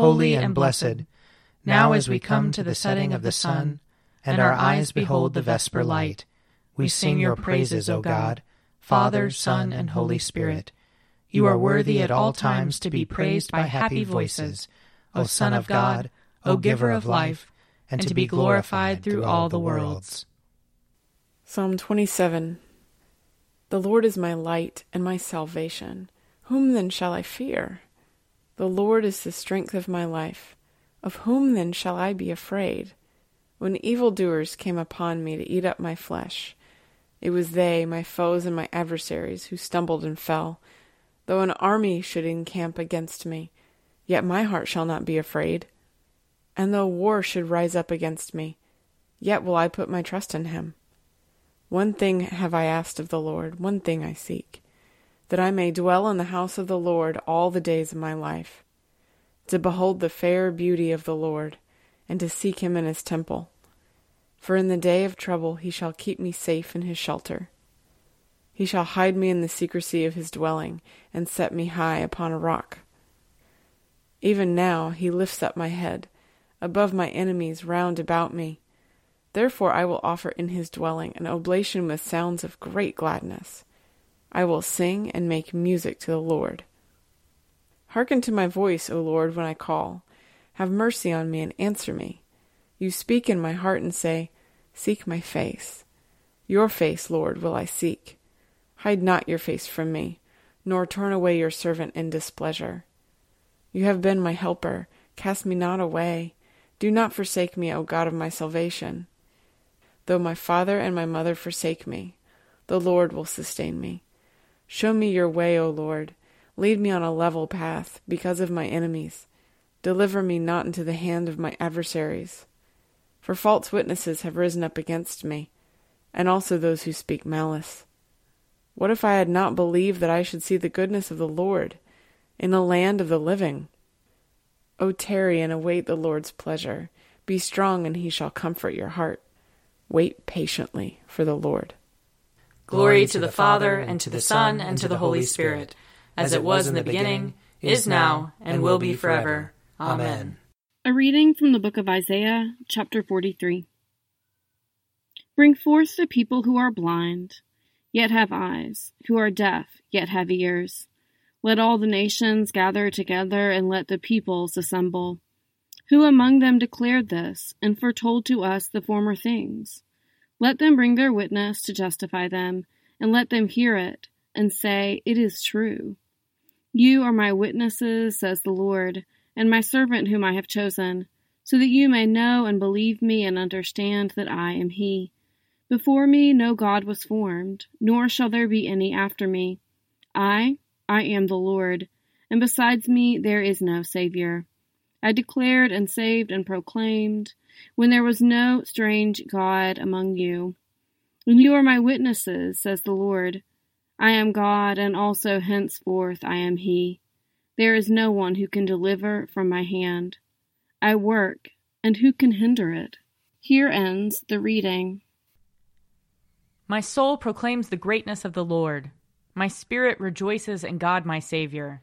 holy and blessed, now as we come to the setting of the sun, and our eyes behold the vesper light, we sing your praises, O God, Father, Son, and Holy Spirit. You are worthy at all times to be praised by happy voices, O Son of God, O Giver of life, and to be glorified through all the worlds. Psalm 27 The Lord is my light and my salvation. Whom then shall I fear? The Lord is the strength of my life. Of whom then shall I be afraid? When evildoers came upon me to eat up my flesh, it was they, my foes and my adversaries, who stumbled and fell. Though an army should encamp against me, yet my heart shall not be afraid. And though war should rise up against me, yet will I put my trust in him. One thing have I asked of the Lord, one thing I seek, that I may dwell in the house of the Lord all the days of my life to behold the fair beauty of the Lord, and to seek him in his temple. For in the day of trouble he shall keep me safe in his shelter. He shall hide me in the secrecy of his dwelling, and set me high upon a rock. Even now he lifts up my head, above my enemies round about me. Therefore I will offer in his dwelling an oblation with sounds of great gladness. I will sing and make music to the Lord. Hearken to my voice, O Lord, when I call. Have mercy on me and answer me. You speak in my heart and say, Seek my face. Your face, Lord, will I seek. Hide not your face from me, nor turn away your servant in displeasure. You have been my helper. Cast me not away. Do not forsake me, O God of my salvation. Though my father and my mother forsake me, the Lord will sustain me. Show me your way, O Lord Lead me on a level path because of my enemies. Deliver me not into the hand of my adversaries. For false witnesses have risen up against me, and also those who speak malice. What if I had not believed that I should see the goodness of the Lord in the land of the living? O tarry and await the Lord's pleasure. Be strong, and he shall comfort your heart. Wait patiently for the Lord. Glory to the Father, and to the Son, and to the Holy Spirit as it was in the beginning, is now, and will be forever. Amen. A reading from the book of Isaiah, chapter 43. Bring forth the people who are blind, yet have eyes, who are deaf, yet have ears. Let all the nations gather together, and let the peoples assemble. Who among them declared this, and foretold to us the former things? Let them bring their witness to justify them, and let them hear it, and say, It is true. You are my witnesses, says the Lord, and my servant whom I have chosen, so that you may know and believe me and understand that I am He. Before me no God was formed, nor shall there be any after me. I, I am the Lord, and besides me there is no Savior. I declared and saved and proclaimed, when there was no strange God among you. And you are my witnesses, says the Lord I am God, and also henceforth I am He. There is no one who can deliver from my hand. I work, and who can hinder it? Here ends the reading. My soul proclaims the greatness of the Lord. My spirit rejoices in God my Savior.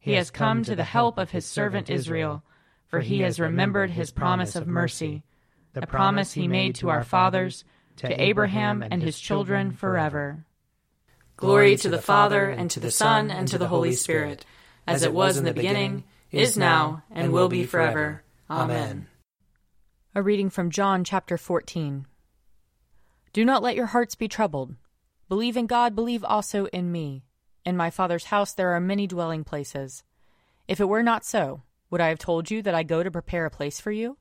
He has come to the help of his servant Israel, for he has remembered his promise of mercy, the promise he made to our fathers, to Abraham and his children forever. Glory to the Father, and to the Son, and to the Holy Spirit, as it was in the beginning, is now, and will be forever. Amen. A reading from John chapter 14. Do not let your hearts be troubled. Believe in God, believe also in me. In my Father's house there are many dwelling places. If it were not so, would I have told you that I go to prepare a place for you?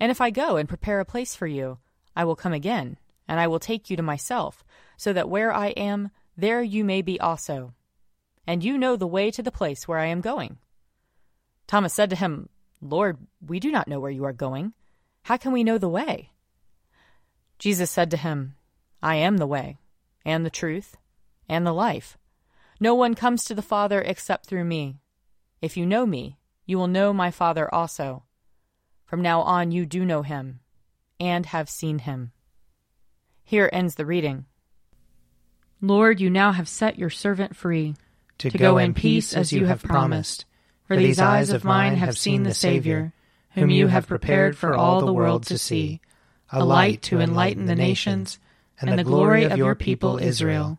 And if I go and prepare a place for you, I will come again, and I will take you to myself, so that where I am, there you may be also. And you know the way to the place where I am going. Thomas said to him, Lord, we do not know where you are going. How can we know the way? Jesus said to him, I am the way, and the truth, and the life. No one comes to the Father except through me. If you know me, you will know my Father also. From now on you do know him, and have seen him. Here ends the reading. Lord, you now have set your servant free to, to go in peace as you have promised. For these eyes of mine have seen the Savior, whom you have prepared for all the world to see, a light to enlighten the nations, and the glory of your people Israel.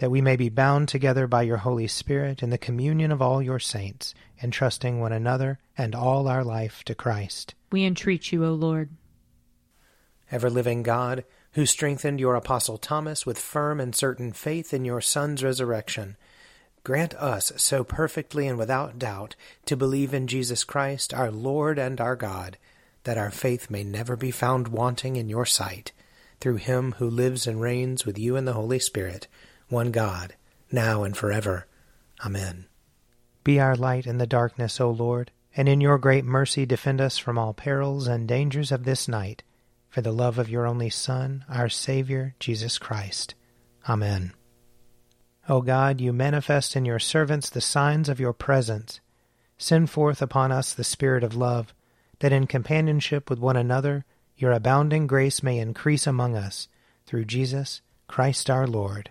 That we may be bound together by your Holy Spirit in the communion of all your saints, entrusting one another and all our life to Christ. We entreat you, O Lord. Ever living God, who strengthened your Apostle Thomas with firm and certain faith in your Son's resurrection, grant us so perfectly and without doubt to believe in Jesus Christ, our Lord and our God that our faith may never be found wanting in your sight, through him who lives and reigns with you in the Holy Spirit, one God, now and forever. Amen. Be our light in the darkness, O Lord, and in your great mercy defend us from all perils and dangers of this night, for the love of your only Son, our Saviour, Jesus Christ. Amen. O God, you manifest in your servants the signs of your presence. Send forth upon us the Spirit of love that in companionship with one another your abounding grace may increase among us, through Jesus Christ our Lord.